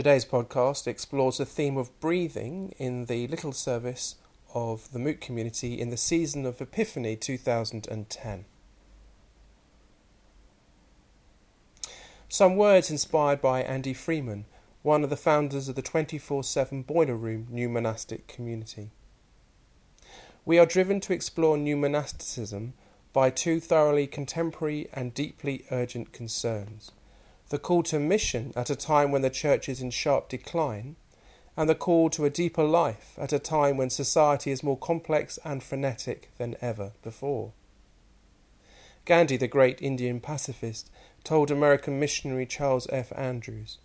Today's podcast explores the theme of breathing in the little service of the Moot community in the season of Epiphany 2010. Some words inspired by Andy Freeman, one of the founders of the 24 7 Boiler Room New Monastic Community. We are driven to explore new monasticism by two thoroughly contemporary and deeply urgent concerns the call to mission at a time when the church is in sharp decline, and the call to a deeper life at a time when society is more complex and frenetic than ever before. Gandhi, the great Indian pacifist, told American missionary Charles F. Andrews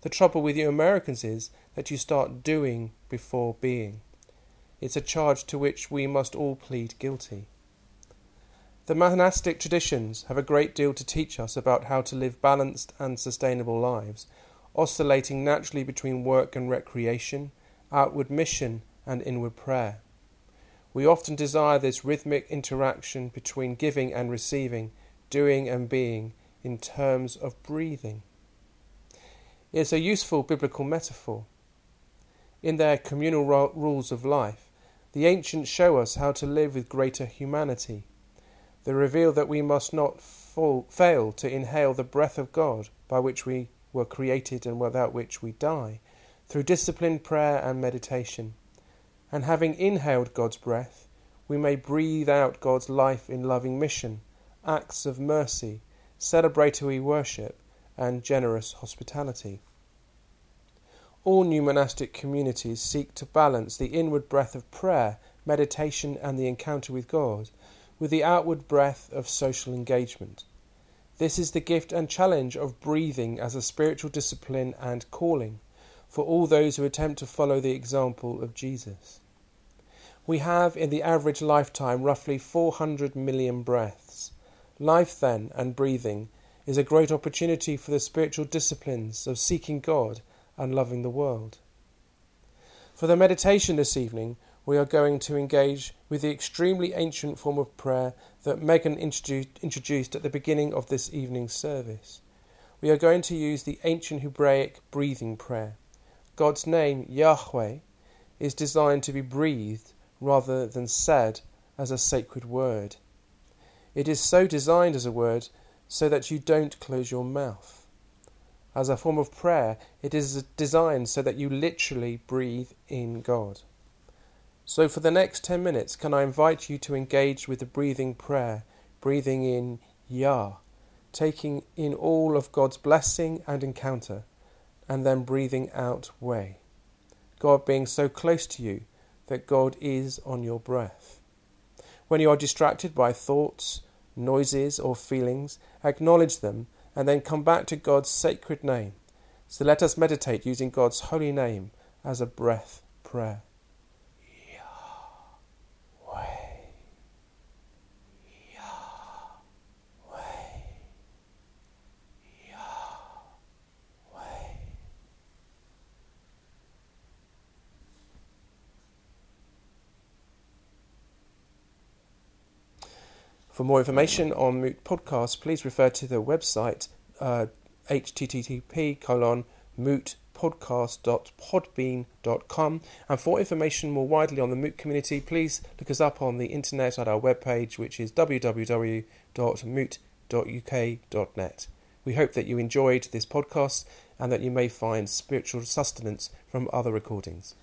The trouble with you Americans is that you start doing before being. It's a charge to which we must all plead guilty. The monastic traditions have a great deal to teach us about how to live balanced and sustainable lives, oscillating naturally between work and recreation, outward mission and inward prayer. We often desire this rhythmic interaction between giving and receiving, doing and being, in terms of breathing. It's a useful biblical metaphor. In their communal rules of life, the ancients show us how to live with greater humanity they reveal that we must not fall, fail to inhale the breath of God by which we were created and without which we die, through disciplined prayer and meditation. And having inhaled God's breath, we may breathe out God's life in loving mission, acts of mercy, celebratory worship, and generous hospitality. All new monastic communities seek to balance the inward breath of prayer, meditation, and the encounter with God with the outward breath of social engagement. This is the gift and challenge of breathing as a spiritual discipline and calling for all those who attempt to follow the example of Jesus. We have in the average lifetime roughly 400 million breaths. Life, then, and breathing is a great opportunity for the spiritual disciplines of seeking God and loving the world. For the meditation this evening, we are going to engage with the extremely ancient form of prayer that Megan introduced at the beginning of this evening's service. We are going to use the ancient Hebraic breathing prayer. God's name, Yahweh, is designed to be breathed rather than said as a sacred word. It is so designed as a word so that you don't close your mouth. As a form of prayer, it is designed so that you literally breathe in God. So, for the next 10 minutes, can I invite you to engage with the breathing prayer, breathing in Yah, taking in all of God's blessing and encounter, and then breathing out Way. God being so close to you that God is on your breath. When you are distracted by thoughts, noises, or feelings, acknowledge them and then come back to God's sacred name. So let us meditate using God's holy name as a breath prayer. For more information on Moot Podcast, please refer to the website uh, http colon mootpodcast.podbean.com. And for information more widely on the Moot community, please look us up on the internet at our webpage, which is www.moot.uk.net. We hope that you enjoyed this podcast and that you may find spiritual sustenance from other recordings.